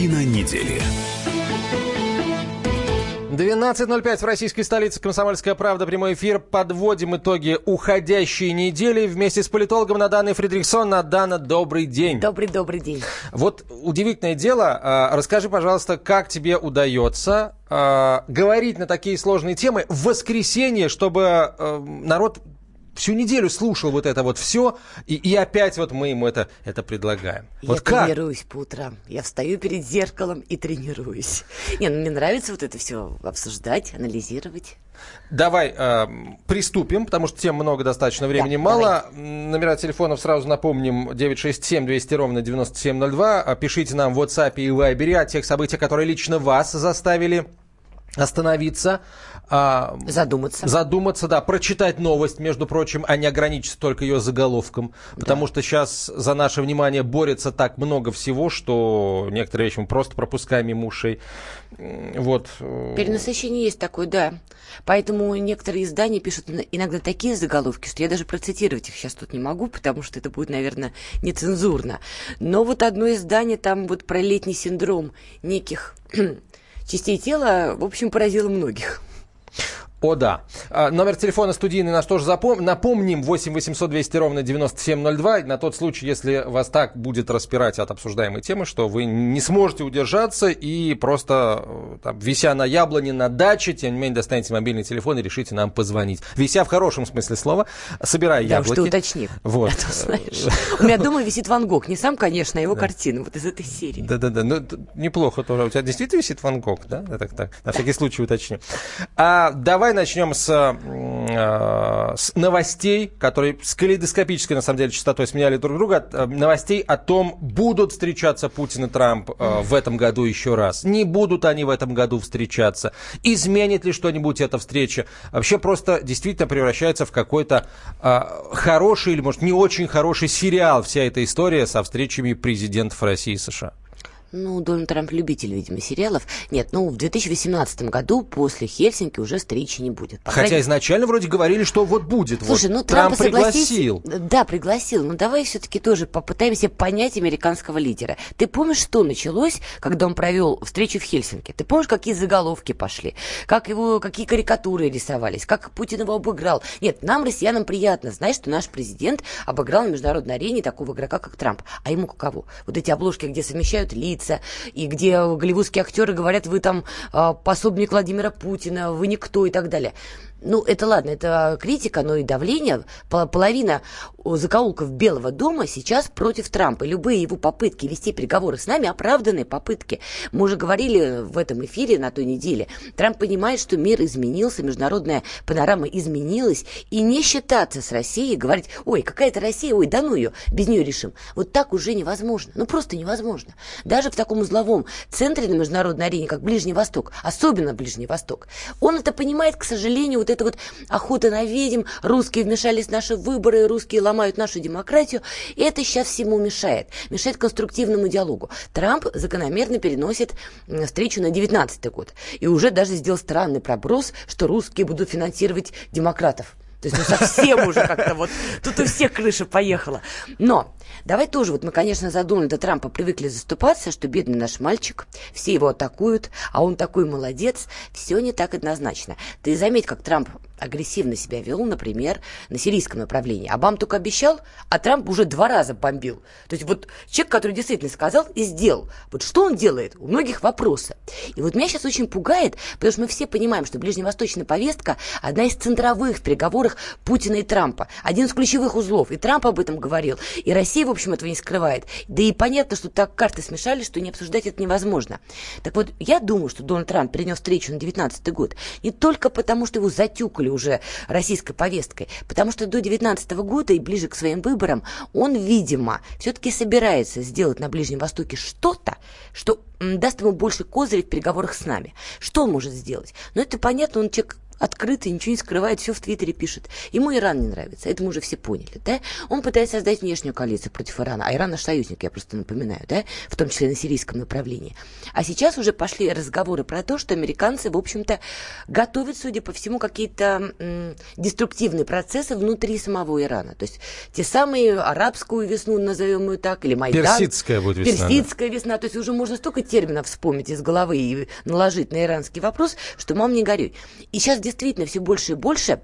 Картина недели. 12.05 в российской столице «Комсомольская правда». Прямой эфир. Подводим итоги уходящей недели вместе с политологом Наданой Фридрихсон. Надана, добрый день. Добрый-добрый день. Вот удивительное дело. А, расскажи, пожалуйста, как тебе удается а, говорить на такие сложные темы в воскресенье, чтобы а, народ всю неделю слушал вот это вот все, и, и опять вот мы ему это, это предлагаем. Я вот как? тренируюсь по утрам. Я встаю перед зеркалом и тренируюсь. Не, ну мне нравится вот это все обсуждать, анализировать. Давай э, приступим, потому что тем много достаточно, времени Да, мало. Номера телефонов сразу напомним. 967 200 ровно 9702. А Пишите нам в WhatsApp и Viber о тех событиях, которые лично вас заставили остановиться. А, Задуматься. Задуматься, да, прочитать новость, между прочим, а не ограничиться только ее заголовком. Потому что сейчас за наше внимание борется так много всего, что некоторые вещи мы просто пропускаем мимо ушей. Вот. э, Перенасыщение есть такое, да. Поэтому некоторые издания пишут ин- иногда такие заголовки, что я даже процитировать их сейчас тут не могу, потому что это будет, наверное, нецензурно. Но вот одно издание там вот про летний синдром неких частей тела, в общем, поразило многих. О, да. А, Номер телефона студийный наш тоже запом... напомним. 8 800 200 ровно 9702. На тот случай, если вас так будет распирать от обсуждаемой темы, что вы не сможете удержаться и просто, э, там, вися на яблоне на даче, тем не менее, достанете мобильный телефон и решите нам позвонить. Вися в хорошем смысле слова, собирая Да яблоки. ты уточни. Вот. А то, знаешь, у меня дома висит Ван Гог. Не сам, конечно, а его картина. Вот из этой серии. Да-да-да, ну неплохо тоже. У тебя действительно висит Ван Гог, да? Я так, так, на всякий случай уточню. А, давай начнем с, а, с новостей, которые с калейдоскопической, на самом деле, частотой сменяли друг друга. А, Новостей о том, будут встречаться Путин и Трамп а, в этом году еще раз. Не будут они в этом году встречаться. Изменит ли что-нибудь эта встреча? Вообще просто действительно превращается в какой-то а, хороший или, может, не очень хороший сериал вся эта история со встречами президентов России и США. Ну, Дональд Трамп любитель, видимо, сериалов. Нет, ну, в 2018 году после Хельсинки уже встречи не будет. По Хотя крайней- изначально вроде говорили, что вот будет. Слушай, вот ну Трамп пригласил. Да, пригласил. Но давай все-таки тоже попытаемся понять американского лидера. Ты помнишь, что началось, когда он провел встречу в Хельсинки? Ты помнишь, какие заголовки пошли? Как его, какие карикатуры рисовались? Как Путин его обыграл? Нет, нам, россиянам, приятно знать, что наш президент обыграл на международной арене такого игрока, как Трамп. А ему каково? Вот эти обложки, где совмещают лица, и где голливудские актеры говорят, вы там а, пособник Владимира Путина, вы никто и так далее. Ну, это ладно, это критика, но и давление. Пол- Половина закоулков Белого дома сейчас против Трампа. Любые его попытки вести переговоры с нами оправданные попытки. Мы уже говорили в этом эфире на той неделе. Трамп понимает, что мир изменился, международная панорама изменилась, и не считаться с Россией, говорить, ой, какая-то Россия, ой, да ну ее, без нее решим. Вот так уже невозможно. Ну, просто невозможно. Даже в таком узловом центре на международной арене, как Ближний Восток, особенно Ближний Восток, он это понимает, к сожалению, вот это вот охота на ведьм, русские вмешались в наши выборы, русские ломают нашу демократию, это сейчас всему мешает, мешает конструктивному диалогу. Трамп закономерно переносит встречу на 19 год, и уже даже сделал странный проброс, что русские будут финансировать демократов. То есть, ну, совсем уже как-то вот, тут у всех крыша поехала. Но, давай тоже, вот мы, конечно, за Дональда Трампа привыкли заступаться, что бедный наш мальчик, все его атакуют, а он такой молодец, все не так однозначно. Ты заметь, как Трамп агрессивно себя вел, например, на сирийском направлении. Обам только обещал, а Трамп уже два раза бомбил. То есть вот человек, который действительно сказал и сделал. Вот что он делает? У многих вопросы. И вот меня сейчас очень пугает, потому что мы все понимаем, что ближневосточная повестка одна из центровых в переговорах Путина и Трампа. Один из ключевых узлов. И Трамп об этом говорил. И Россия, в общем, этого не скрывает. Да и понятно, что так карты смешались, что не обсуждать это невозможно. Так вот, я думаю, что Дональд Трамп перенес встречу на 19 год не только потому, что его затюкали уже российской повесткой, потому что до 19 года и ближе к своим выборам он, видимо, все-таки собирается сделать на Ближнем Востоке что-то, что даст ему больше козырей в переговорах с нами. Что он может сделать? Ну, это понятно, он человек открыто, ничего не скрывает, все в Твиттере пишет. Ему Иран не нравится, это мы уже все поняли, да? Он пытается создать внешнюю коалицию против Ирана, а Иран наш союзник, я просто напоминаю, да, в том числе на сирийском направлении. А сейчас уже пошли разговоры про то, что американцы, в общем-то, готовят, судя по всему, какие-то м, деструктивные процессы внутри самого Ирана. То есть те самые арабскую весну, назовем ее так, или Майдан. Персидская будет весна. Персидская да. весна. То есть уже можно столько терминов вспомнить из головы и наложить на иранский вопрос, что мам не горюй. И сейчас действительно все больше и больше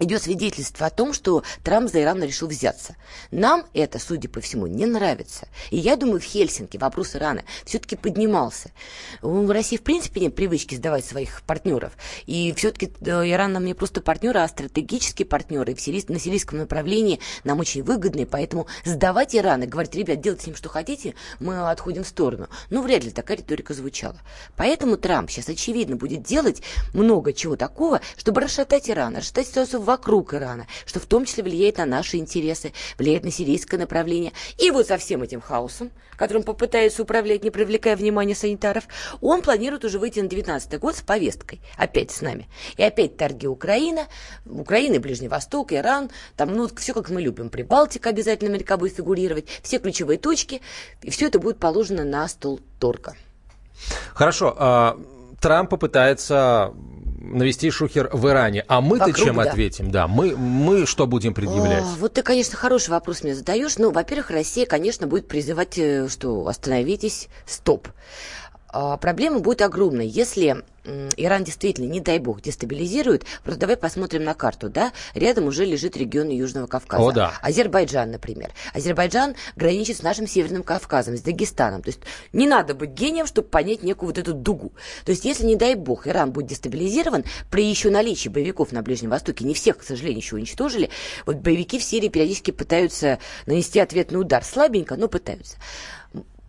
идет свидетельство о том, что Трамп за Иран решил взяться. Нам это, судя по всему, не нравится. И я думаю, в Хельсинки вопрос Ирана все-таки поднимался. У России, в принципе, нет привычки сдавать своих партнеров. И все-таки э, Иран нам не просто партнер, а стратегический партнер. И в сирийс... на сирийском направлении нам очень выгодный. Поэтому сдавать Иран и говорить, ребят, делайте с ним, что хотите, мы отходим в сторону. Ну, вряд ли такая риторика звучала. Поэтому Трамп сейчас, очевидно, будет делать много чего такого, чтобы расшатать Иран, расшатать ситуацию в вокруг Ирана, что в том числе влияет на наши интересы, влияет на сирийское направление. И вот со всем этим хаосом, которым попытается управлять, не привлекая внимания санитаров, он планирует уже выйти на 19 год с повесткой. Опять с нами. И опять торги Украина, Украина, Ближний Восток, Иран, там, ну, все как мы любим. Прибалтика обязательно Америка будет фигурировать, все ключевые точки, и все это будет положено на стол торга. Хорошо. А, Трамп попытается навести шухер в Иране. А мы-то чем да. ответим? Да, мы, мы что будем предъявлять? О, вот ты, конечно, хороший вопрос мне задаешь. Ну, во-первых, Россия, конечно, будет призывать, э, что остановитесь, стоп. А, проблема будет огромной, если Иран действительно, не дай бог, дестабилизирует, просто давай посмотрим на карту, да, рядом уже лежит регион Южного Кавказа. О, да. Азербайджан, например. Азербайджан граничит с нашим Северным Кавказом, с Дагестаном. То есть не надо быть гением, чтобы понять некую вот эту дугу. То есть если, не дай бог, Иран будет дестабилизирован, при еще наличии боевиков на Ближнем Востоке, не всех, к сожалению, еще уничтожили, вот боевики в Сирии периодически пытаются нанести ответный удар. Слабенько, но пытаются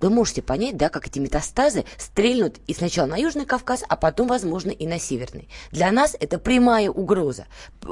вы можете понять, да, как эти метастазы стрельнут и сначала на Южный Кавказ, а потом, возможно, и на Северный. Для нас это прямая угроза.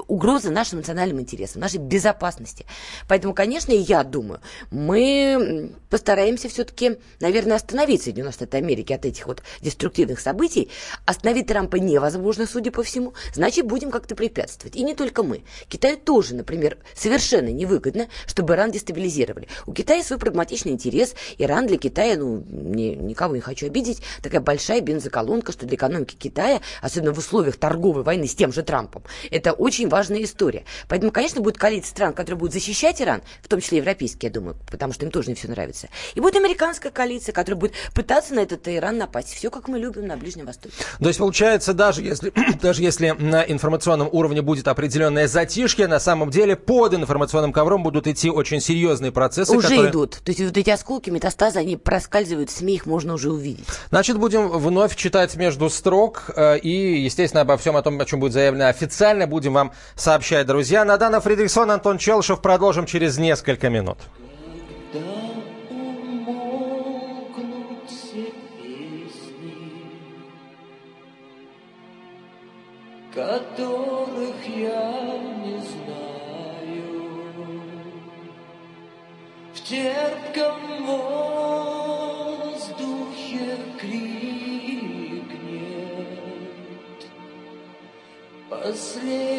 Угроза нашим национальным интересам, нашей безопасности. Поэтому, конечно, я думаю, мы постараемся все-таки, наверное, остановить Соединенные Штаты Америки от этих вот деструктивных событий. Остановить Трампа невозможно, судя по всему. Значит, будем как-то препятствовать. И не только мы. Китаю тоже, например, совершенно невыгодно, чтобы Иран дестабилизировали. У Китая свой прагматичный интерес. Иран для Китая Китая, ну, не, никого не хочу обидеть, такая большая бензоколонка, что для экономики Китая, особенно в условиях торговой войны с тем же Трампом, это очень важная история. Поэтому, конечно, будет коалиция стран, которые будут защищать Иран, в том числе европейские, я думаю, потому что им тоже не все нравится. И будет американская коалиция, которая будет пытаться на этот Иран напасть. Все, как мы любим на Ближнем Востоке. То есть, получается, даже если, даже если на информационном уровне будет определенное затишье, на самом деле под информационным ковром будут идти очень серьезные процессы. Уже которые... идут. То есть вот эти осколки, метастазы, они проскальзывают в СМИ, их можно уже увидеть. Значит, будем вновь читать между строк э, и, естественно, обо всем о том, о чем будет заявлено официально, будем вам сообщать, друзья. Надана Фридрихсон, Антон Челшев. Продолжим через несколько минут. которых я не знаю. В терпком sleep.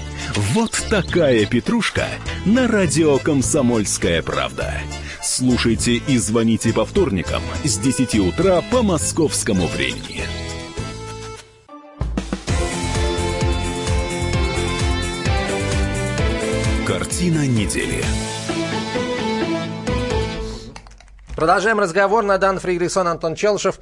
Вот такая петрушка на радио «Комсомольская правда». Слушайте и звоните по вторникам с 10 утра по московскому времени. Картина недели. Продолжаем разговор. Надан Фридрихсон, Антон Челшев.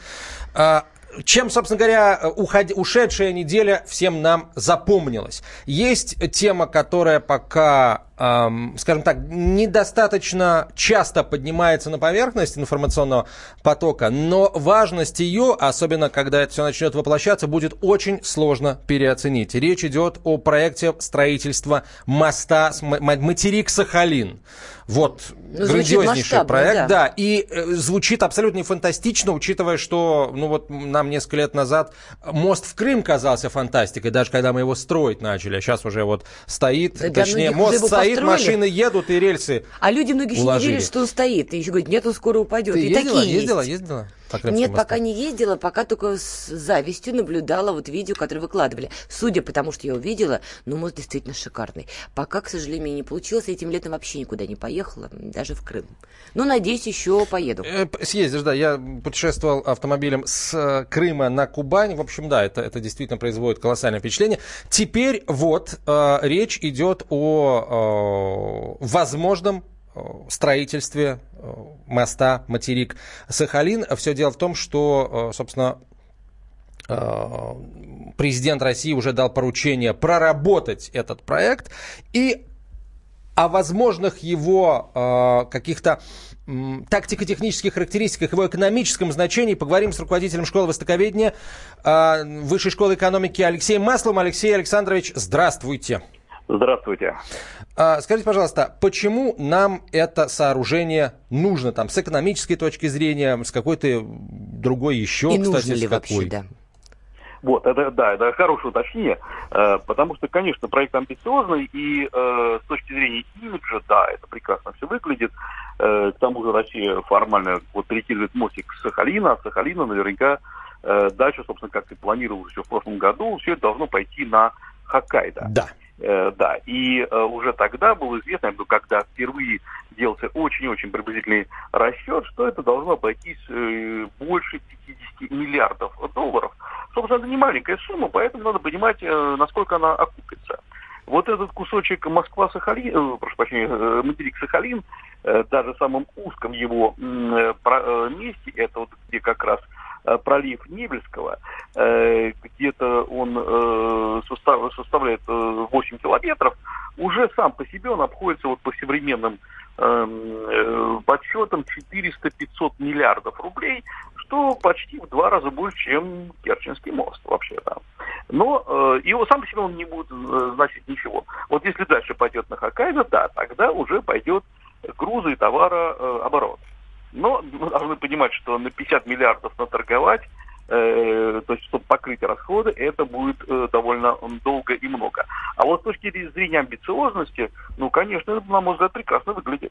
Чем, собственно говоря, уход... ушедшая неделя всем нам запомнилась? Есть тема, которая пока скажем так, недостаточно часто поднимается на поверхность информационного потока, но важность ее, особенно когда это все начнет воплощаться, будет очень сложно переоценить. Речь идет о проекте строительства моста Материк-Сахалин. Вот, ну, грандиознейший проект, да. да. И э, звучит абсолютно фантастично, учитывая, что, ну вот, нам несколько лет назад мост в Крым казался фантастикой, даже когда мы его строить начали, а сейчас уже вот стоит, да, точнее, мост стоит, стоит, машины едут и рельсы А люди многие уложили. не верят, что он стоит. И еще говорят, нет, он скоро упадет. Ты и ездила, такие ездила, есть. ездила? Нет, пока не ездила, пока только с завистью наблюдала вот видео, которое выкладывали. Судя по тому, что я увидела, ну, мост действительно шикарный. Пока, к сожалению, не получилось. Этим летом вообще никуда не поехала, даже в Крым. Но, надеюсь, еще поеду. Э, съездишь, да. Я путешествовал автомобилем с э, Крыма на Кубань. В общем, да, это, это действительно производит колоссальное впечатление. Теперь вот э, речь идет о э, возможном строительстве э, моста материк Сахалин. Все дело в том, что, э, собственно, президент России уже дал поручение проработать этот проект и о возможных его каких-то тактико-технических характеристиках, его экономическом значении поговорим с руководителем школы востоковедения Высшей школы экономики Алексеем Маслом. Алексей Александрович, здравствуйте. Здравствуйте. А, скажите, пожалуйста, почему нам это сооружение нужно там с экономической точки зрения, с какой-то другой еще, И кстати, нужно ли с какой? вообще, да? Вот, это, да, это хорошее уточнение, э, потому что, конечно, проект амбициозный, и э, с точки зрения имиджа, да, это прекрасно все выглядит. Э, к тому же Россия формально вот перекидывает мостик с Сахалина, а Сахалина наверняка э, дальше, собственно, как и планировалось еще в прошлом году, все это должно пойти на Хоккайдо. Да. Э, да, и э, уже тогда было известно, когда впервые делался очень-очень приблизительный расчет, что это должно обойтись э, больше 50 миллиардов долларов. Собственно, это не маленькая сумма, поэтому надо понимать, насколько она окупится. Вот этот кусочек Москва-Сахалин, прошу прощения, материк-Сахалин, э, даже в самом узком его месте, это вот где как раз пролив Невельского, э, где-то он э, составляет 8 километров, уже сам по себе он обходится вот по современным эм, подсчетам 400-500 миллиардов рублей, что почти в два раза больше, чем Керченский мост вообще-то. Но э, его сам по себе он не будет значить ничего. Вот если дальше пойдет на Хоккайдо, да, тогда уже пойдет грузы и. Но мы должны понимать, что на 50 миллиардов наторговать, э, то есть чтобы покрыть расходы, это будет э, довольно долго и много. А вот с точки зрения амбициозности, ну, конечно, на мой взгляд, прекрасно выглядит.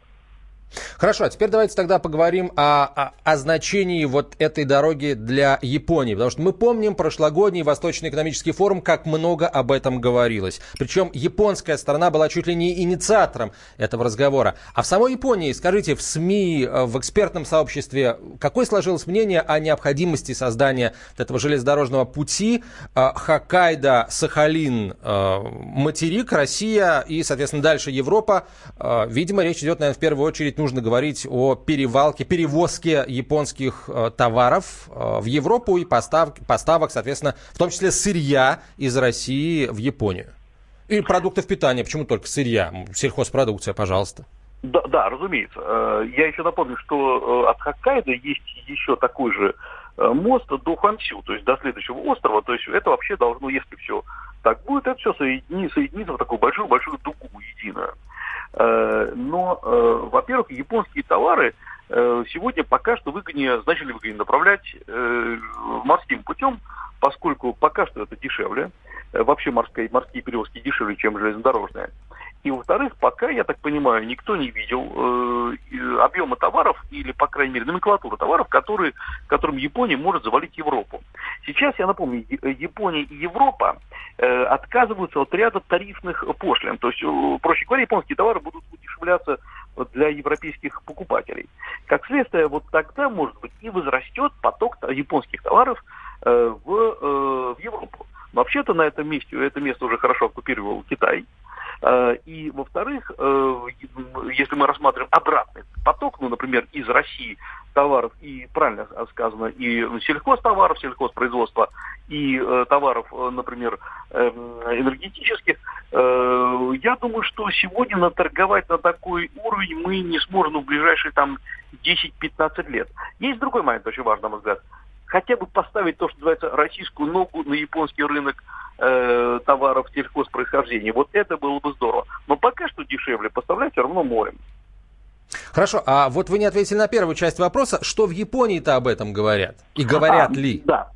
Хорошо, а теперь давайте тогда поговорим о, о, о значении вот этой дороги для Японии. Потому что мы помним прошлогодний Восточный экономический форум, как много об этом говорилось. Причем японская сторона была чуть ли не инициатором этого разговора. А в самой Японии, скажите, в СМИ, э, в экспертном сообществе, какое сложилось мнение о необходимости создания этого железнодорожного пути э, Хоккайдо, Сахалин, э, материк, Россия и, соответственно, дальше Европа? Видимо, речь идет, наверное, в первую очередь нужно говорить о перевалке, перевозке японских э, товаров э, в Европу и постав, поставок, соответственно, в том числе сырья из России в Японию. И продуктов питания, почему только сырья? Сельхозпродукция, пожалуйста. Да, да, разумеется. Э, я еще напомню, что от Хоккайдо есть еще такой же мост до Хансю, то есть до следующего острова. То есть это вообще должно, если все так будет, это все соедини, соединиться в такую большую-большую дугу единую. Э, но, э, во-первых, японские товары э, сегодня пока что выгоднее, значительно выгоднее направлять морским путем, поскольку пока что это дешевле. Вообще морские, морские перевозки дешевле, чем железнодорожные. И, во-вторых, пока, я так понимаю, никто не видел э, объема товаров или, по крайней мере, номенклатуры товаров, которые, которым Япония может завалить Европу. Сейчас, я напомню, Япония и Европа э, отказываются от ряда тарифных пошлин. То есть, э, проще говоря, японские товары будут удешевляться для европейских покупателей. Как следствие, вот тогда, может быть, и возрастет поток японских товаров э, в, э, в Европу. Вообще-то на этом месте, это место уже хорошо оккупировал Китай. Э, и, во-вторых, э, если мы рассматриваем обратный поток, ну, например, из России товаров, и правильно сказано, и сельхозтоваров, сельхозпроизводства, и э, товаров, например, энергетических, я думаю, что сегодня наторговать на такой уровень мы не сможем в ближайшие там 10-15 лет. Есть другой момент очень важный, на мой взгляд хотя бы поставить то, что называется, российскую ногу на японский рынок э, товаров сельхозпроисхождения. Вот это было бы здорово. Но пока что дешевле поставлять все равно морем. Хорошо, а вот вы не ответили на первую часть вопроса. Что в Японии-то об этом говорят? И говорят а, ли? Да.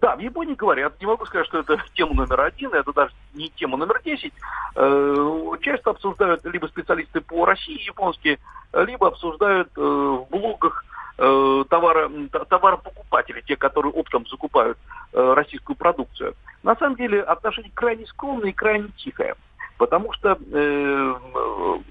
Да, в Японии говорят, не могу сказать, что это тема номер один, это даже не тема номер десять. Э, часто обсуждают либо специалисты по России японские, либо обсуждают э, в блогах э, товара, товаропокупатели, те, которые оптом закупают э, российскую продукцию. На самом деле отношение крайне скромное и крайне тихое. Потому что э,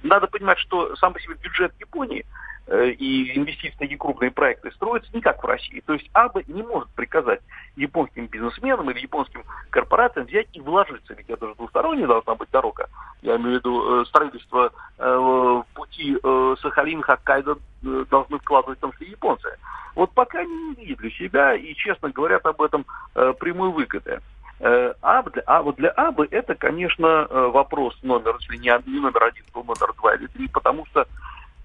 надо понимать, что сам по себе бюджет Японии э, и инвестиции в крупные проекты строятся не как в России. То есть АБА не может приказать японским бизнесменам или японским корпорациям взять и вложиться. Ведь это же двусторонняя должна быть дорога. Я имею в виду э, строительство э, пути э, Сахалин-Хоккайдо э, должны вкладывать в том числе японцы. Вот пока они не видят для себя и честно говорят об этом э, прямой выгоды. Э, а, для, а вот для АБы это, конечно, э, вопрос номер, если не, не номер один, то номер два или три, потому что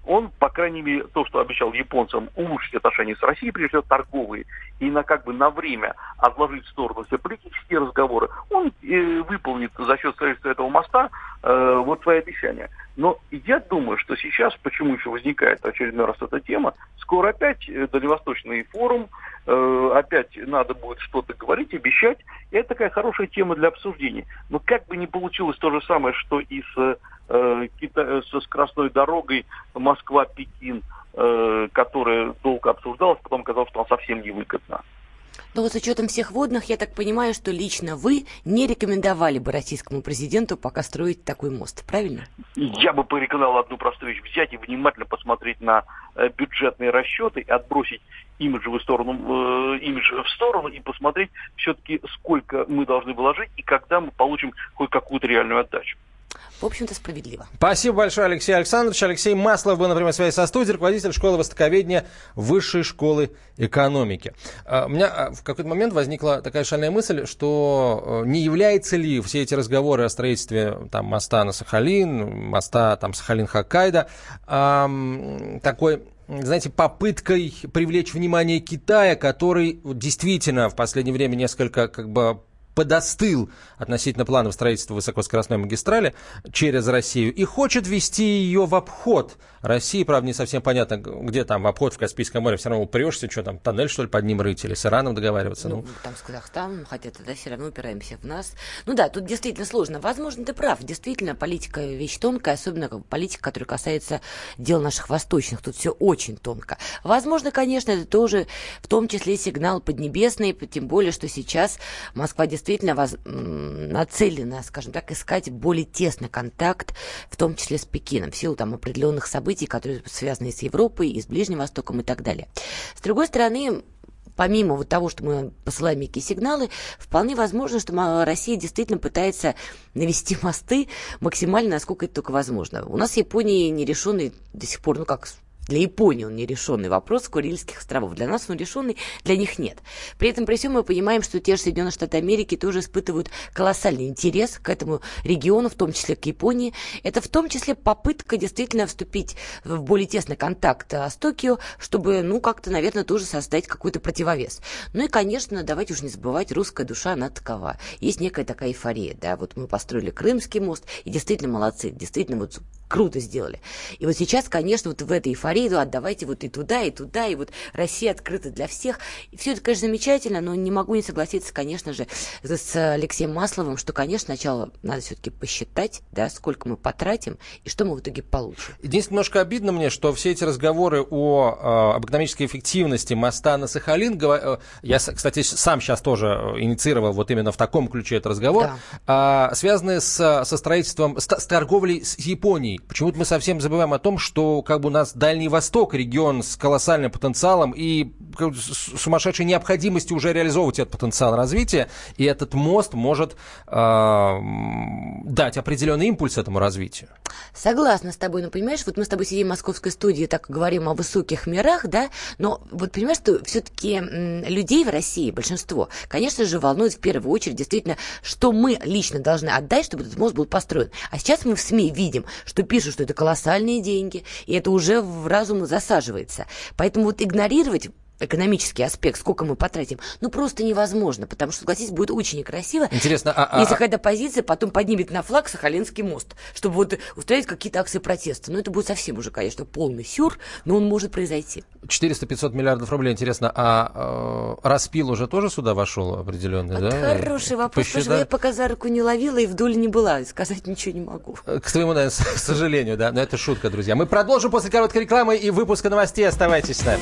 он, по крайней мере, то, что обещал японцам улучшить отношения с Россией, прежде всего торговые, и на как бы на время отложить в сторону все политические разговоры, он э, выполнит за счет строительства этого моста э, вот свои обещания. Но я думаю, что сейчас, почему еще возникает очередной раз эта тема, скоро опять э, Дальневосточный форум, э, опять надо будет что-то говорить, обещать, и это такая хорошая тема для обсуждения. Но как бы не получилось то же самое, что и с Э, э, со скоростной дорогой Москва-Пекин, э, которая долго обсуждалась, потом оказалось, что она совсем невыгодна. Но вот с учетом всех водных, я так понимаю, что лично вы не рекомендовали бы российскому президенту пока строить такой мост, правильно? Я бы порекомендовал одну простую вещь. Взять и внимательно посмотреть на бюджетные расчеты и отбросить имиджевую сторону, э, имидж в сторону и посмотреть все-таки, сколько мы должны вложить и когда мы получим хоть какую-то реальную отдачу в общем-то, справедливо. Спасибо большое, Алексей Александрович. Алексей Маслов был, например, связи со студией, руководитель школы востоковедения Высшей школы экономики. А, у меня а, в какой-то момент возникла такая шальная мысль, что э, не является ли все эти разговоры о строительстве там, моста на Сахалин, моста там Сахалин-Хоккайдо такой знаете, попыткой привлечь внимание Китая, который действительно в последнее время несколько как бы подостыл относительно планов строительства высокоскоростной магистрали через Россию и хочет вести ее в обход России. Правда, не совсем понятно, где там обход в Каспийском море. Все равно упрешься, что там, тоннель, что ли, под ним рыть или с Ираном договариваться? Ну, ну. там с Казахстаном, хотя тогда все равно упираемся в нас. Ну да, тут действительно сложно. Возможно, ты прав. Действительно, политика вещь тонкая, особенно политика, которая касается дел наших восточных. Тут все очень тонко. Возможно, конечно, это тоже в том числе сигнал поднебесный, тем более, что сейчас Москва действительно действительно воз... нацелена, скажем так, искать более тесный контакт, в том числе с Пекином, в силу там определенных событий, которые связаны с Европой, и с Ближним Востоком и так далее. С другой стороны, помимо вот того, что мы посылаем некие сигналы, вполне возможно, что Россия действительно пытается навести мосты максимально, насколько это только возможно. У нас в Японии нерешенный до сих пор, ну как для Японии он нерешенный вопрос Курильских островов. Для нас он решенный, для них нет. При этом, при всем, мы понимаем, что те же Соединенные Штаты Америки тоже испытывают колоссальный интерес к этому региону, в том числе к Японии. Это в том числе попытка действительно вступить в более тесный контакт с Токио, чтобы, ну, как-то, наверное, тоже создать какой-то противовес. Ну и, конечно, давайте уж не забывать, русская душа, она такова. Есть некая такая эйфория, да, вот мы построили Крымский мост, и действительно молодцы, действительно вот круто сделали. И вот сейчас, конечно, вот в этой эйфории, ну, отдавайте вот и туда, и туда, и вот Россия открыта для всех. И все это, конечно, замечательно, но не могу не согласиться, конечно же, с Алексеем Масловым, что, конечно, сначала надо все-таки посчитать, да, сколько мы потратим и что мы в итоге получим. Единственное, немножко обидно мне, что все эти разговоры о, об экономической эффективности моста на Сахалин, э, я, кстати, сам сейчас тоже инициировал вот именно в таком ключе этот разговор, да. связанные с, со строительством, с, с торговлей с Японией. Почему-то мы совсем забываем о том, что как бы у нас Дальний Восток, регион с колоссальным потенциалом и сумасшедшей необходимостью уже реализовывать этот потенциал развития, и этот мост может э, дать определенный импульс этому развитию. Согласна с тобой, но понимаешь, вот мы с тобой сидим в московской студии, так говорим о высоких мирах, да, но вот понимаешь, что все-таки людей в России, большинство, конечно же, волнует в первую очередь действительно, что мы лично должны отдать, чтобы этот мост был построен. А сейчас мы в СМИ видим, что пишут, что это колоссальные деньги, и это уже в разум засаживается. Поэтому вот игнорировать экономический аспект, сколько мы потратим, ну просто невозможно, потому что, согласитесь, будет очень некрасиво. Интересно, а, если а, какая-то позиция потом поднимет на флаг Сахалинский мост, чтобы вот устроить какие-то акции протеста. Ну это будет совсем уже, конечно, полный сюр, но он может произойти. 400-500 миллиардов рублей, интересно, а э, распил уже тоже сюда вошел определенный, вот да? Хороший вопрос, Посчитать... потому что я пока за руку не ловила и вдоль не была, сказать ничего не могу. К своему, наверное, сожалению, да, но это шутка, друзья. Мы продолжим после короткой рекламы и выпуска новостей. Оставайтесь с нами.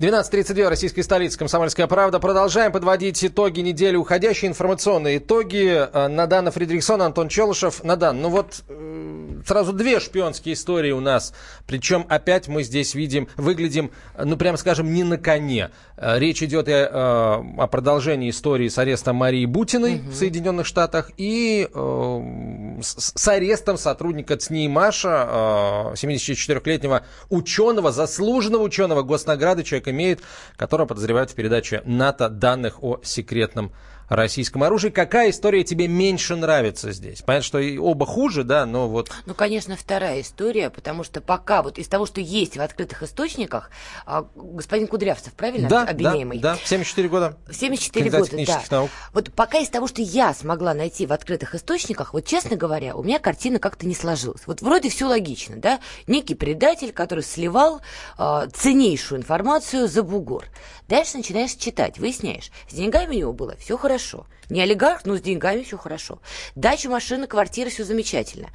12.32, российская столица, Комсомольская правда. Продолжаем подводить итоги недели уходящей, информационные итоги. Э, Надана Фредериксон, Антон Челышев. Надан, ну вот э, сразу две шпионские истории у нас. Причем опять мы здесь видим, выглядим, ну прям скажем, не на коне. Э, речь идет и, о продолжении истории с арестом Марии Бутиной угу. в Соединенных Штатах и э, с, с арестом сотрудника ЦНИ Маша, э, 74-летнего ученого, заслуженного ученого госнаграды, человека имеет, которого подозревают в передаче НАТО данных о секретном российском оружии. Какая история тебе меньше нравится здесь? Понятно, что и оба хуже, да, но вот... Ну, конечно, вторая история, потому что пока вот из того, что есть в открытых источниках, а, господин Кудрявцев, правильно, да, обвиняемый? Да, да, 74 года. 74 года, да. Наук. Вот пока из того, что я смогла найти в открытых источниках, вот, честно говоря, у меня картина как-то не сложилась. Вот вроде все логично, да? Некий предатель, который сливал э, ценнейшую информацию за бугор. Дальше начинаешь читать, выясняешь, с деньгами у него было все хорошо. Не олигарх, но с деньгами все хорошо. Дача, машина, квартира, все замечательно.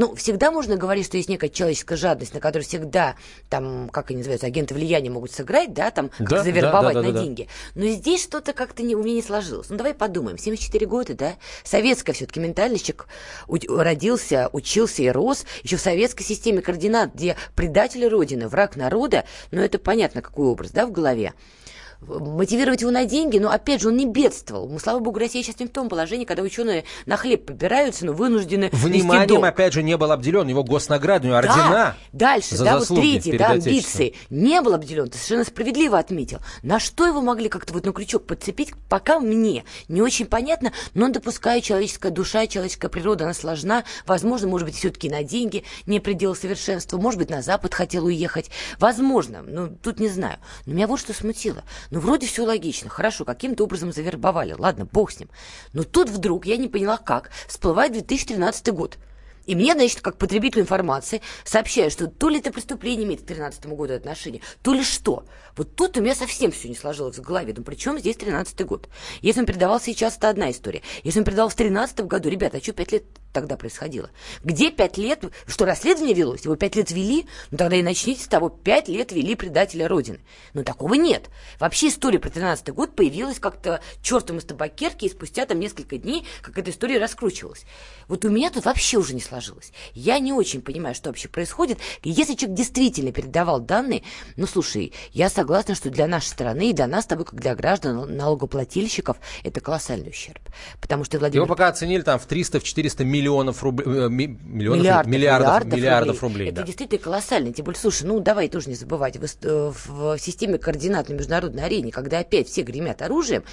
Ну, всегда можно говорить, что есть некая человеческая жадность, на которую всегда, там, как они называются, агенты влияния могут сыграть, да, там, как да, завербовать да, да, да, на да, деньги. Но здесь что-то как-то не, у меня не сложилось. Ну, давай подумаем. 74 года, да, советская все-таки ментальность, человек родился, учился и рос еще в советской системе координат, где предатели Родины, враг народа, ну, это понятно, какой образ, да, в голове мотивировать его на деньги, но, опять же, он не бедствовал. Мы, слава богу, Россия сейчас не в том положении, когда ученые на хлеб побираются, но вынуждены Вниманием, опять же, не был обделен. Его него ордена да. Дальше, за да, вот третий, да, амбиции. Не был обделен, ты совершенно справедливо отметил. На что его могли как-то вот на крючок подцепить, пока мне не очень понятно, но допускаю, человеческая душа, человеческая природа, она сложна. Возможно, может быть, все-таки на деньги не предел совершенства. Может быть, на Запад хотел уехать. Возможно, ну, тут не знаю. Но меня вот что смутило. Ну, вроде все логично. Хорошо, каким-то образом завербовали. Ладно, бог с ним. Но тут вдруг, я не поняла как, всплывает 2013 год. И мне, значит, как потребитель информации, сообщают, что то ли это преступление имеет к 2013 году отношение, то ли что. Вот тут у меня совсем все не сложилось в голове. Ну, при чем здесь 13 год? Если он передавал сейчас, это одна история. Если он передавал в 13 году, ребята, а что 5 лет тогда происходило? Где 5 лет? Что, расследование велось? Его 5 лет вели? Ну, тогда и начните с того, 5 лет вели предателя Родины. Но такого нет. Вообще история про 13 год появилась как-то чертом из табакерки, и спустя там несколько дней, как эта история раскручивалась. Вот у меня тут вообще уже не сложилось. Я не очень понимаю, что вообще происходит. Если человек действительно передавал данные, ну, слушай, я согласна, что для нашей страны и для нас с как для граждан, налогоплательщиков, это колоссальный ущерб. Потому что Владимир... Его пока оценили там в 300-400 в миллионов миллионов рублей. э, ми- миллионов, Миллиардов, миллиардов, миллиардов рублей. Это да. действительно колоссально. Тем более, слушай, ну давай тоже не забывать, в, э, в системе координат на международной арене, когда опять все гремят оружием,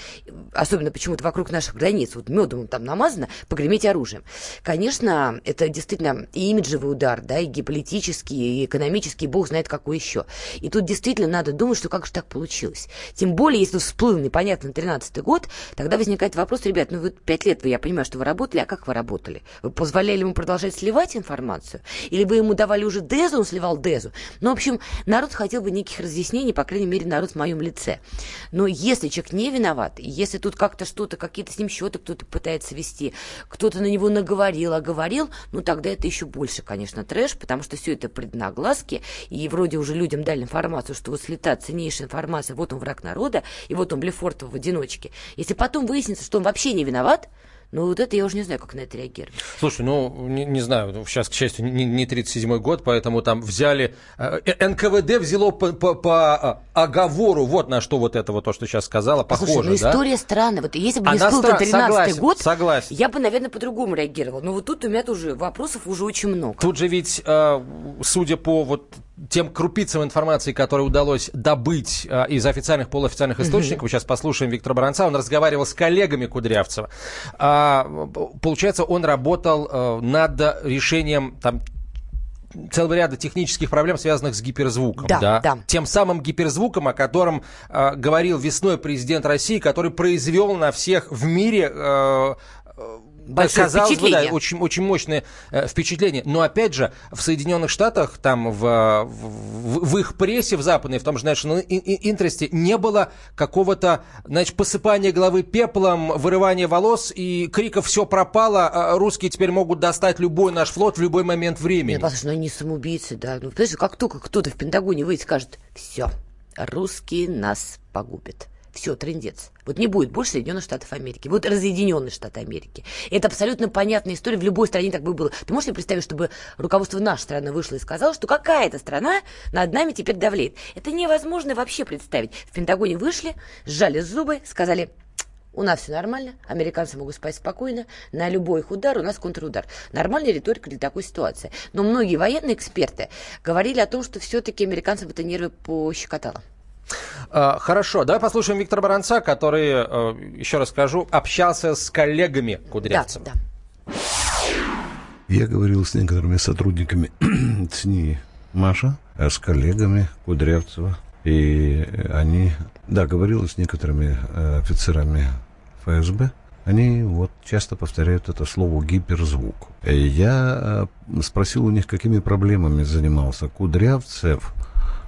особенно почему-то вокруг наших границ, вот медом там намазано, погреметь оружием. Конечно, это действительно и имиджевый удар, да, и геополитический, и экономический, бог знает какой еще. И тут действительно надо думать, что как же так получилось. Тем более, если всплыл непонятно 13 год, тогда возникает вопрос, ребят, ну вы пять лет, вы, я понимаю, что вы работали, а как вы работали? Вы позволяли ему продолжать сливать информацию? Или вы ему давали уже дезу, он сливал дезу? Ну, в общем, народ хотел бы неких разъяснений, по крайней мере, народ в моем лице. Но если человек не виноват, если тут как-то что-то, какие-то с ним счеты кто-то пытается вести, кто-то на него наговорил, оговорил, ну, тогда это еще больше, конечно, трэш, потому что все это преднагласки, и вроде уже людям дали информацию, что вот слетает ценнейшая информация, вот он враг народа, и вот он Блефортов в одиночке. Если потом выяснится, что он вообще не виноват, ну, вот это я уже не знаю, как на это реагировать. Слушай, ну, не, не знаю, ну, сейчас, к счастью, не, не 37-й год, поэтому там взяли... э, НКВД взяло по, по- по, э, оговору, вот на что вот это вот то, что сейчас сказала, похоже, Слушай, ну да? история странная. Вот если бы не всплыл стра- 13 согласен, год, согласен. я бы, наверное, по-другому реагировала. Но вот тут у меня тоже вопросов уже очень много. Тут же ведь, э, судя по вот тем крупицам информации, которые удалось добыть э, из официальных, полуофициальных источников, сейчас послушаем Виктора Баранца, он разговаривал с коллегами Кудрявцева. А, получается, он работал э, над решением там, целого ряда технических проблем, связанных с гиперзвуком. Да, да. Тем самым гиперзвуком, о котором э, говорил весной президент России, который произвел на всех в мире э, э, Большое казалось бы, да, впечатление. очень, очень мощное э, впечатление. Но опять же, в Соединенных Штатах, там в, в, в их прессе, в западной, в том же National Interest, не было какого-то, значит, посыпания головы пеплом, вырывания волос и криков «все пропало», а русские теперь могут достать любой наш флот в любой момент времени. Нет, послушай, ну они самоубийцы, да. Ну, понимаешь, как только кто-то в Пентагоне выйдет и скажет, все, русские нас погубят. Все, трендец. Вот не будет больше Соединенных Штатов Америки. Будут разъединенные Штаты Америки. И это абсолютно понятная история. В любой стране так бы было. Ты можешь себе представить, чтобы руководство нашей страны вышло и сказало, что какая-то страна над нами теперь давлеет? Это невозможно вообще представить. В Пентагоне вышли, сжали зубы, сказали, у нас все нормально, американцы могут спать спокойно, на любой их удар у нас контрудар. Нормальная риторика для такой ситуации. Но многие военные эксперты говорили о том, что все-таки американцам это нервы пощекотало. А, Хорошо, давай послушаем Виктора Баранца, который, э, еще раз скажу, общался с коллегами Да, Кудрявцева. да. Я говорил с некоторыми сотрудниками СНИ Маша, а с коллегами Кудрявцева. И они, да, говорил с некоторыми э, офицерами ФСБ. Они вот часто повторяют это слово гиперзвук. И я э, спросил у них, какими проблемами занимался Кудрявцев.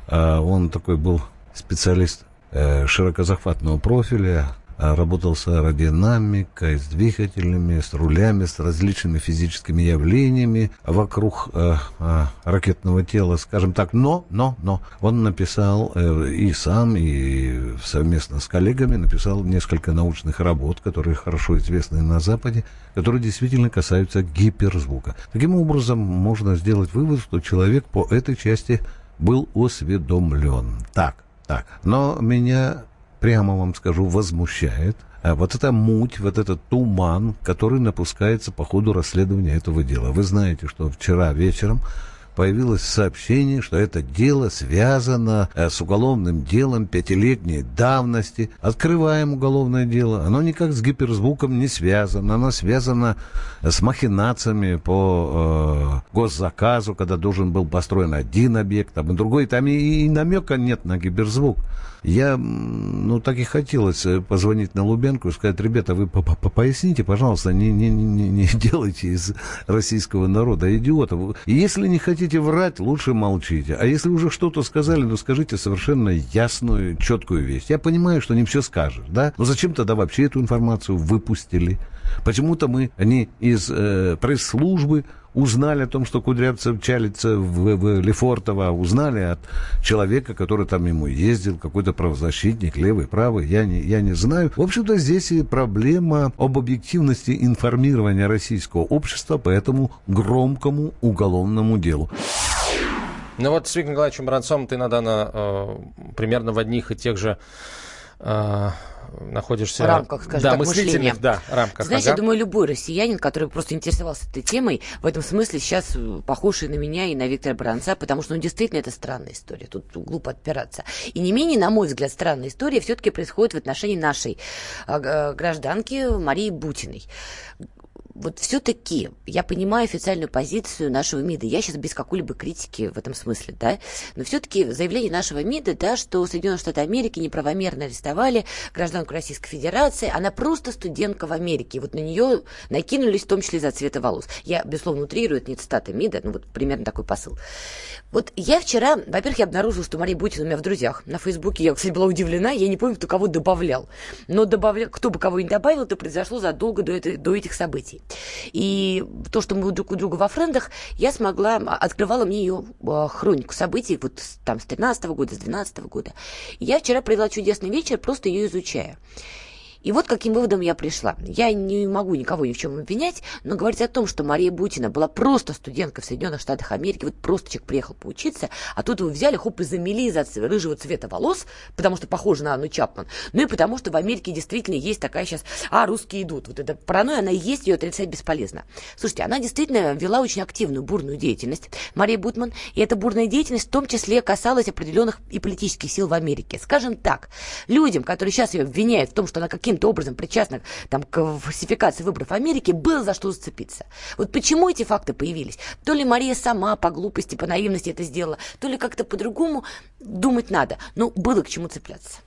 А он такой был специалист э, широкозахватного профиля, а, работал с аэродинамикой, с двигателями, с рулями, с различными физическими явлениями вокруг э, э, ракетного тела, скажем так. Но, но, но он написал и сам, и совместно с коллегами написал несколько научных работ, которые хорошо известны на Западе, которые действительно касаются гиперзвука. Таким образом, можно сделать вывод, что человек по этой части был осведомлен. Так, так. Но меня, прямо вам скажу, возмущает а, вот эта муть, вот этот туман, который напускается по ходу расследования этого дела. Вы знаете, что вчера вечером появилось сообщение, что это дело связано э, с уголовным делом пятилетней давности. Открываем уголовное дело. Оно никак с гиперзвуком не связано. Оно связано с махинациями по э, госзаказу, когда должен был построен один объект, там и другой. Там и, и намека нет на гиперзвук. Я, ну, так и хотелось э, позвонить на Лубенку и сказать, ребята, вы по- по- поясните, пожалуйста, не, не, не, не делайте из российского народа идиотов. Если не хотите врать, лучше молчите. А если уже что-то сказали, ну, скажите совершенно ясную, четкую вещь. Я понимаю, что не все скажешь, да? Но зачем тогда вообще эту информацию выпустили? Почему-то мы не из э, пресс-службы узнали о том, что Кудрявцев чалится в, в Лефортово, а узнали от человека, который там ему ездил, какой-то правозащитник, левый, правый, я не, я не знаю. В общем-то, здесь и проблема об объективности информирования российского общества по этому громкому уголовному делу. Ну вот с Виктором Николаевичем Баранцом ты, Надана, э, примерно в одних и тех же э, находишься... В рамках, скажем да, так, мыслительных, мышления. да, рамках. Знаешь, ага. я думаю, любой россиянин, который просто интересовался этой темой, в этом смысле сейчас э, похож и на меня, и на Виктора Баранца, потому что, ну, действительно, это странная история. Тут глупо отпираться. И не менее, на мой взгляд, странная история все-таки происходит в отношении нашей г- гражданки Марии Бутиной вот все-таки я понимаю официальную позицию нашего МИДа. Я сейчас без какой-либо критики в этом смысле, да. Но все-таки заявление нашего МИДа, да, что Соединенные Штаты Америки неправомерно арестовали гражданку Российской Федерации. Она просто студентка в Америке. Вот на нее накинулись, в том числе за цвета волос. Я, безусловно, утрирую, это не цитата МИДа, ну вот примерно такой посыл. Вот я вчера, во-первых, я обнаружила, что Мария Бутина у меня в друзьях на Фейсбуке. Я, кстати, была удивлена, я не помню, кто кого добавлял. Но добавлял, кто бы кого не добавил, это произошло задолго до, этой, до этих событий. И то, что мы друг у друга во френдах, я смогла, открывала мне ее э, хронику событий вот там с 13 года, с 12 года. И я вчера провела чудесный вечер, просто ее изучая. И вот каким выводом я пришла. Я не могу никого ни в чем обвинять, но говорить о том, что Мария Бутина была просто студенткой в Соединенных Штатах Америки, вот просто человек приехал поучиться, а тут его взяли, хоп, и замели из-за рыжего цвета волос, потому что похоже на Анну Чапман, ну и потому что в Америке действительно есть такая сейчас, а, русские идут. Вот эта паранойя, она есть, ее отрицать бесполезно. Слушайте, она действительно вела очень активную, бурную деятельность, Мария Бутман, и эта бурная деятельность в том числе касалась определенных и политических сил в Америке. Скажем так, людям, которые сейчас ее обвиняют в том, что она каким-то образом причастна там, к фальсификации выборов в Америке, было за что зацепиться. Вот почему эти факты появились? То ли Мария сама по глупости, по наивности это сделала, то ли как-то по-другому думать надо. Но было к чему цепляться.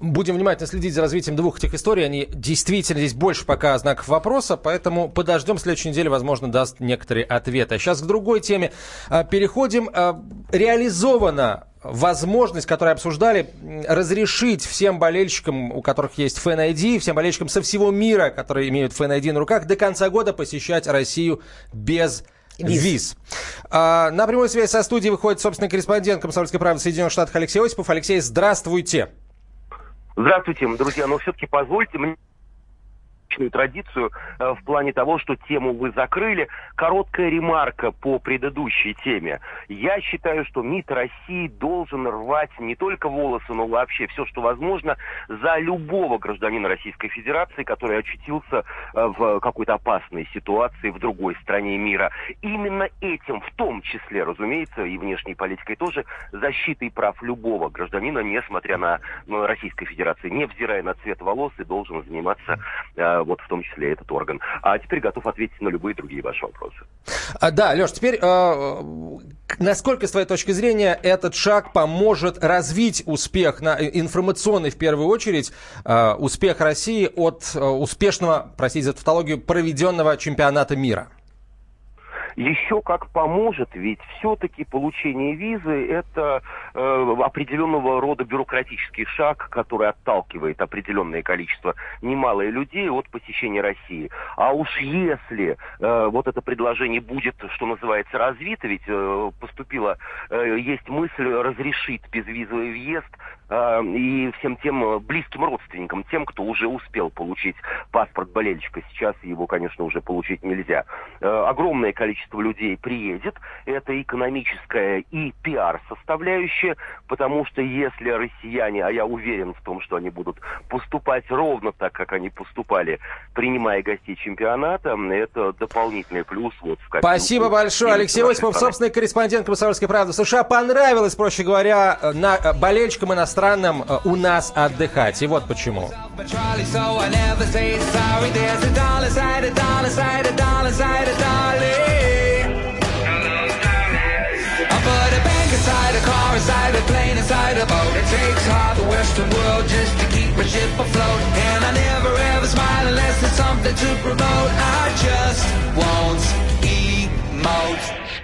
Будем внимательно следить за развитием двух этих историй. Они действительно здесь больше пока знаков вопроса, поэтому подождем. Следующей неделе, возможно, даст некоторые ответы. А сейчас к другой теме. А, Переходим. А, Реализована возможность, которую обсуждали, разрешить всем болельщикам, у которых есть Fan ID, всем болельщикам со всего мира, которые имеют Fan ID на руках, до конца года посещать Россию без Виз. виз. А, на прямую связь со студией выходит, собственно, корреспондент «Комсомольской правды» Соединенных Штатах Алексей Осипов. Алексей, здравствуйте. Здравствуйте, друзья. Но все-таки позвольте мне личную традицию э, в плане того, что тему вы закрыли. Короткая ремарка по предыдущей теме. Я считаю, что МИД России должен рвать не только волосы, но вообще все, что возможно, за любого гражданина Российской Федерации, который очутился э, в какой-то опасной ситуации в другой стране мира. Именно этим, в том числе, разумеется, и внешней политикой тоже, защитой прав любого гражданина, несмотря на ну, Российской Федерации, невзирая на цвет волос, и должен заниматься э, вот в том числе этот орган. А теперь готов ответить на любые другие ваши вопросы. А, да, Леш, теперь э, насколько, с твоей точки зрения, этот шаг поможет развить успех, на, э, информационный в первую очередь, э, успех России от э, успешного, простите за тавтологию, проведенного чемпионата мира? Еще как поможет, ведь все-таки получение визы это э, определенного рода бюрократический шаг, который отталкивает определенное количество немалое людей от посещения России. А уж если э, вот это предложение будет, что называется, развито, ведь э, поступила, э, есть мысль разрешить безвизовый въезд и всем тем э, близким родственникам, тем, кто уже успел получить паспорт болельщика. Сейчас его, конечно, уже получить нельзя. Э, огромное количество людей приедет. Это экономическая и пиар-составляющая, потому что если россияне, а я уверен в том, что они будут поступать ровно так, как они поступали, принимая гостей чемпионата, это дополнительный плюс вот в копилку. Спасибо большое, И Алексей Осипов, собственный корреспондент «Комсомольской правды» США. Понравилось, проще говоря, э, на, э, болельщикам иностранным э, у нас отдыхать. И вот почему. Something to promote. I just won't emote.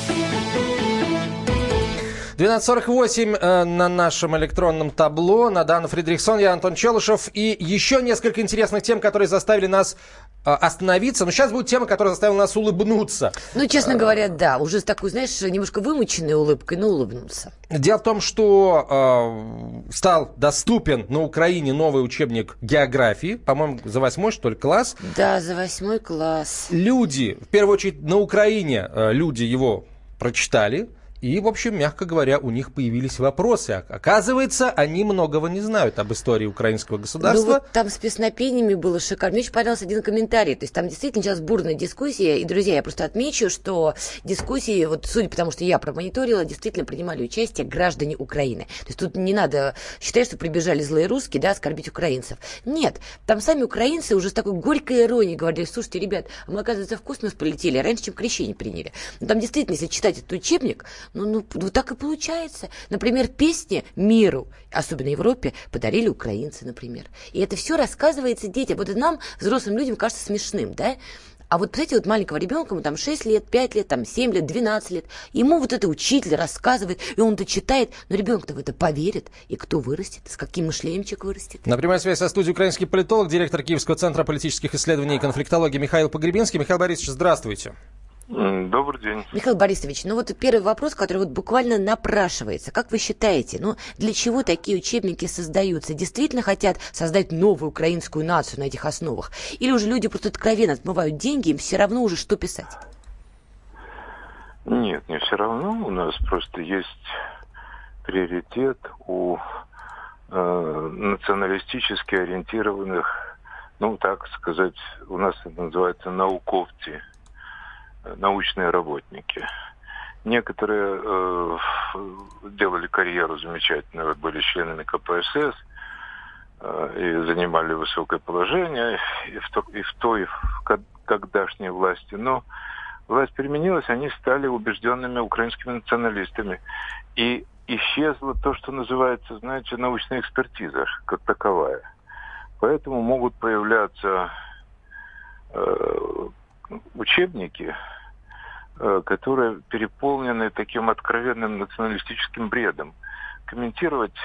12.48 э, на нашем электронном табло. Надан Фридрихсон, я Антон Челышев. И еще несколько интересных тем, которые заставили нас э, остановиться. Но сейчас будет тема, которая заставила нас улыбнуться. Ну, честно говоря, да. Уже с такой, знаешь, немножко вымученной улыбкой, но улыбнуться. Дело в том, что э, стал доступен на Украине новый учебник географии. По-моему, за восьмой, что ли, класс. Да, за восьмой класс. Люди, в первую очередь на Украине, э, люди его прочитали. И, в общем, мягко говоря, у них появились вопросы. Оказывается, они многого не знают об истории украинского государства. Ну, вот там с песнопениями было шикарно. Мне очень понравился один комментарий. То есть там действительно сейчас бурная дискуссия. И, друзья, я просто отмечу, что дискуссии, вот судя по тому, что я промониторила, действительно принимали участие граждане Украины. То есть тут не надо считать, что прибежали злые русские, да, оскорбить украинцев. Нет, там сами украинцы уже с такой горькой иронией говорили, слушайте, ребят, мы, оказывается, в космос полетели раньше, чем крещение приняли. Но там действительно, если читать этот учебник, ну, ну, ну, так и получается. Например, песни миру, особенно Европе, подарили украинцы, например. И это все рассказывается детям. Вот это нам, взрослым людям, кажется смешным, да? А вот, представляете, вот маленького ребенка, ему там 6 лет, 5 лет, там 7 лет, 12 лет, ему вот это учитель рассказывает, и он это читает, но ребенок-то в это поверит, и кто вырастет, с каким мышлением человек вырастет. На прямой связи со студией украинский политолог, директор Киевского центра политических исследований и конфликтологии Михаил Погребинский. Михаил Борисович, здравствуйте. Добрый день. Михаил Борисович, ну вот первый вопрос, который вот буквально напрашивается. Как вы считаете, ну для чего такие учебники создаются? Действительно хотят создать новую украинскую нацию на этих основах? Или уже люди просто откровенно отмывают деньги, им все равно уже что писать? Нет, не все равно. У нас просто есть приоритет у э, националистически ориентированных, ну так сказать, у нас это называется науковцы научные работники. Некоторые э, делали карьеру замечательную, были членами КПСС э, и занимали высокое положение и в, то, и в той, и в тогдашней власти. Но власть переменилась, они стали убежденными украинскими националистами. И исчезло то, что называется, знаете, научная экспертиза как таковая. Поэтому могут появляться э, учебники, э, которые переполнены таким откровенным националистическим бредом. Комментировать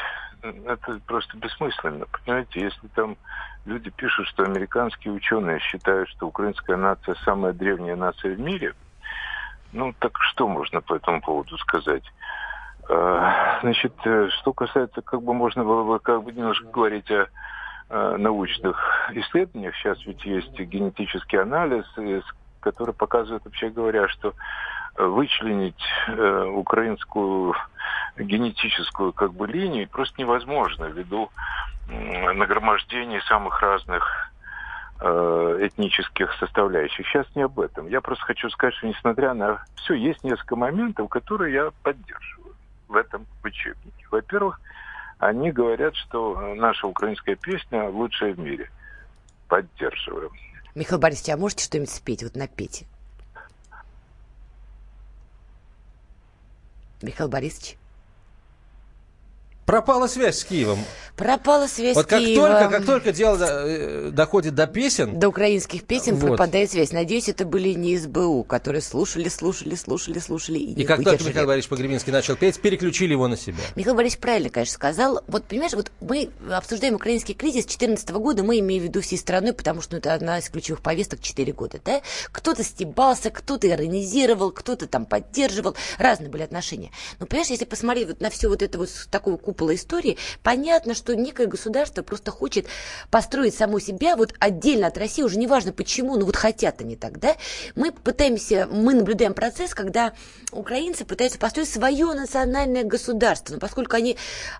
это просто бессмысленно. Понимаете, если там люди пишут, что американские ученые считают, что украинская нация самая древняя нация в мире, ну так что можно по этому поводу сказать? Э, значит, э, что касается, как бы можно было бы как бы немножко говорить о научных исследованиях. Сейчас ведь есть генетический анализ, который показывает, вообще говоря, что э, вычленить э, украинскую генетическую как бы линию просто невозможно ввиду э, нагромождения самых разных э, этнических составляющих. Сейчас не об этом. Я просто хочу сказать, что несмотря на все, есть несколько моментов, которые я поддерживаю в этом учебнике. Во-первых, они говорят, что наша украинская песня лучшая в мире. Поддерживаю. Михаил Борисович, а можете что-нибудь спеть, вот напеть? Михаил Борисович? Пропала связь с Киевом. Пропала связь вот как Киева. Только, как только дело э, доходит до песен... До украинских песен вот. пропадает связь. Надеюсь, это были не СБУ, которые слушали, слушали, слушали, слушали и, и как выдержали. только Михаил Борисович Погребинский начал петь, переключили его на себя. Михаил Борисович правильно, конечно, сказал. Вот, понимаешь, вот мы обсуждаем украинский кризис 2014 года, мы имеем в виду всей страной, потому что ну, это одна из ключевых повесток 4 года, да? Кто-то стебался, кто-то иронизировал, кто-то там поддерживал, разные были отношения. Но, понимаешь, если посмотреть вот на все вот это вот такого купола истории, понятно, что некое государство просто хочет построить само себя вот отдельно от России, уже неважно почему, но вот хотят они так, да? Мы пытаемся, мы наблюдаем процесс, когда украинцы пытаются построить свое национальное государство, но поскольку они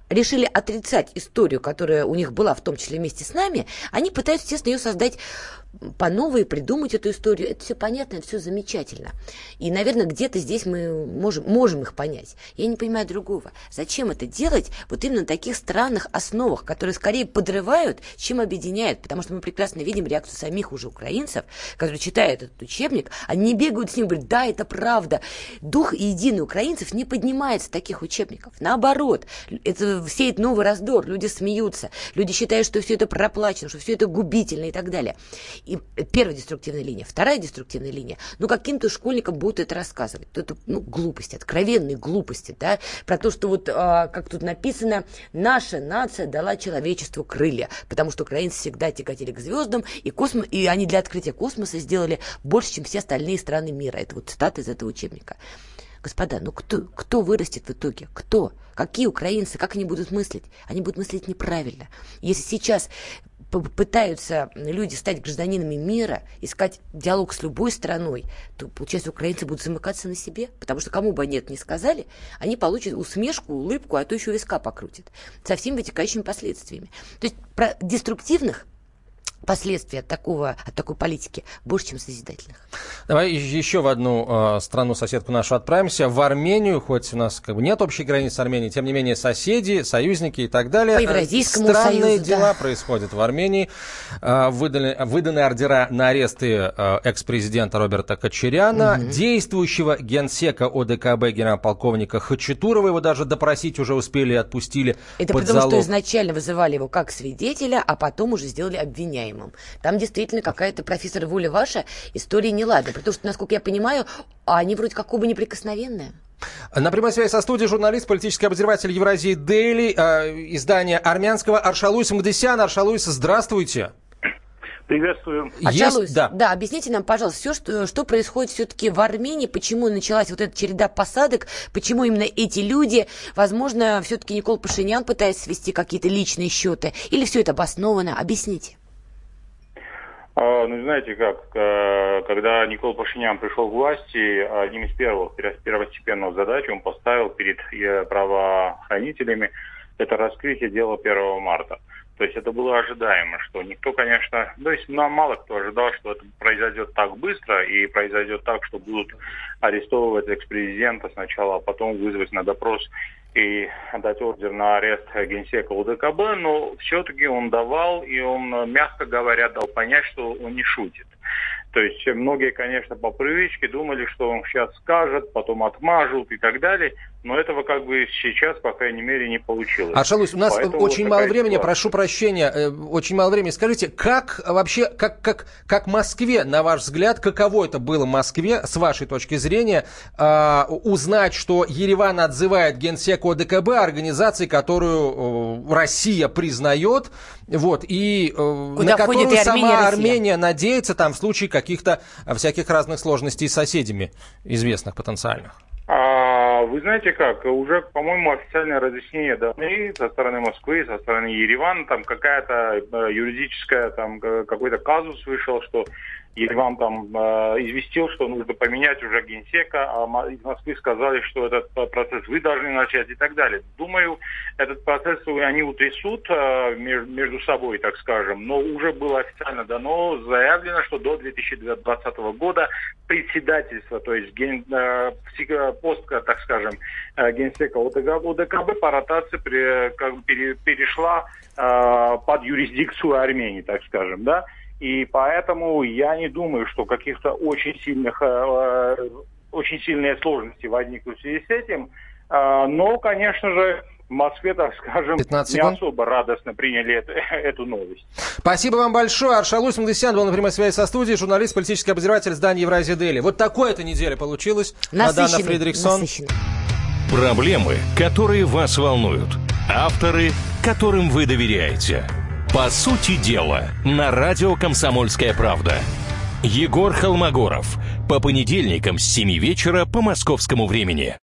решили отрицать историю, которая у них была, в том числе вместе с нами, они пытаются, естественно, ее создать по новой придумать эту историю. Это все понятно, это все замечательно. И, наверное, где-то здесь мы можем, можем их понять. Я не понимаю другого. Зачем это делать вот именно на таких странных основах, которые скорее подрывают, чем объединяют, потому что мы прекрасно видим реакцию самих уже украинцев, которые читают этот учебник, они не бегают с ним говорят, да, это правда. Дух единый украинцев не поднимается таких учебников. Наоборот, это сеет новый раздор, люди смеются, люди считают, что все это проплачено, что все это губительно и так далее. И первая деструктивная линия. Вторая деструктивная линия. Ну, каким-то школьникам будут это рассказывать. Это ну, глупости, откровенные глупости, да, про то, что вот, а, как тут написано, наша нация дала человечеству крылья, потому что украинцы всегда тяготели к звездам, и, космос, и они для открытия космоса сделали больше, чем все остальные страны мира. Это вот цитата из этого учебника. Господа, ну кто, кто вырастет в итоге? Кто? Какие украинцы? Как они будут мыслить? Они будут мыслить неправильно. Если сейчас пытаются люди стать гражданинами мира, искать диалог с любой страной, то, получается, украинцы будут замыкаться на себе, потому что кому бы нет не сказали, они получат усмешку, улыбку, а то еще виска покрутят, со всеми вытекающими последствиями. То есть про деструктивных последствия от, такого, от такой политики больше, чем созидательных. Давай еще в одну э, страну соседку нашу отправимся, в Армению, хоть у нас как бы нет общей границы с Арменией, тем не менее соседи, союзники и так далее. По Евразийскому Странные союзу, дела да. происходят в Армении. Э, выданы, выданы ордера на аресты э, экс-президента Роберта Кочеряна, Мгм. действующего генсека ОДКБ генерал-полковника Хачатурова, его даже допросить уже успели и отпустили Это потому, залог. что изначально вызывали его как свидетеля, а потом уже сделали обвиняемым. Там действительно какая-то, профессор Воля ваша, история неладная. Потому что, насколько я понимаю, они вроде как оба неприкосновенные. На прямой связи со студией журналист, политический обозреватель Евразии Дейли, э, издания армянского Аршалуис Мгдесян. Аршалуис, здравствуйте. Приветствую. Арчалуис, да. да, объясните нам, пожалуйста, все, что, что происходит все-таки в Армении, почему началась вот эта череда посадок, почему именно эти люди, возможно, все-таки Никол Пашинян пытается свести какие-то личные счеты, или все это обосновано, объясните. А, Ну, знаете как, э, когда Никол Пашинян пришел к власти, одним из первых, пер- первостепенных задач он поставил перед э, правоохранителями это раскрытие дела 1 марта. То есть это было ожидаемо, что никто, конечно, то есть нам мало кто ожидал, что это произойдет так быстро и произойдет так, что будут арестовывать экс-президента сначала, а потом вызвать на допрос и дать ордер на арест генсека УДКБ, но все-таки он давал, и он, мягко говоря, дал понять, что он не шутит. То есть многие, конечно, по привычке думали, что он сейчас скажет, потом отмажут и так далее, но этого как бы сейчас, по крайней мере, не получилось. Аршалуис, у нас Поэтому очень вот мало времени, ситуация. прошу прощения, э, очень мало времени. Скажите, как вообще, как, как, как Москве, на ваш взгляд, каково это было Москве, с вашей точки зрения, э, узнать, что Ереван отзывает генсеку ОДКБ, организации, которую э, Россия признает, вот, и э, на Куда входит которую и Армения, сама. Армения надеется там в случае каких-то э, всяких разных сложностей с соседями известных потенциальных? А, вы знаете как, уже, по-моему, официальное разъяснение даны со стороны Москвы, со стороны Еревана, там какая-то э, юридическая, там какой-то казус вышел, что Ереван там э, известил, что нужно поменять уже генсека, а из Москвы сказали, что этот э, процесс вы должны начать и так далее. Думаю, этот процесс они утрясут э, меж- между собой, так скажем, но уже было официально дано, заявлено, что до 2020 года председательство, то есть ген, э, психо- пост, так скажем, э, генсека ОДКБ, ОДКБ по ротации при- как пере- перешла э, под юрисдикцию Армении, так скажем, да. И поэтому я не думаю, что каких-то очень сильных, э, э, очень сильные сложности возникнут в связи с этим. Э, но, конечно же, в Москве, так скажем, 15 не особо радостно приняли это- эту новость. Спасибо вам большое. Аршалуис Магдесян был на прямой связи со студией, журналист, политический обозреватель здания Евразия Дели. Вот такой эта неделя получилась. Насыщенный, Фридриксон. насыщенный. Проблемы, которые вас волнуют. Авторы, которым вы доверяете. По сути дела, на радио «Комсомольская правда». Егор Холмогоров. По понедельникам с 7 вечера по московскому времени.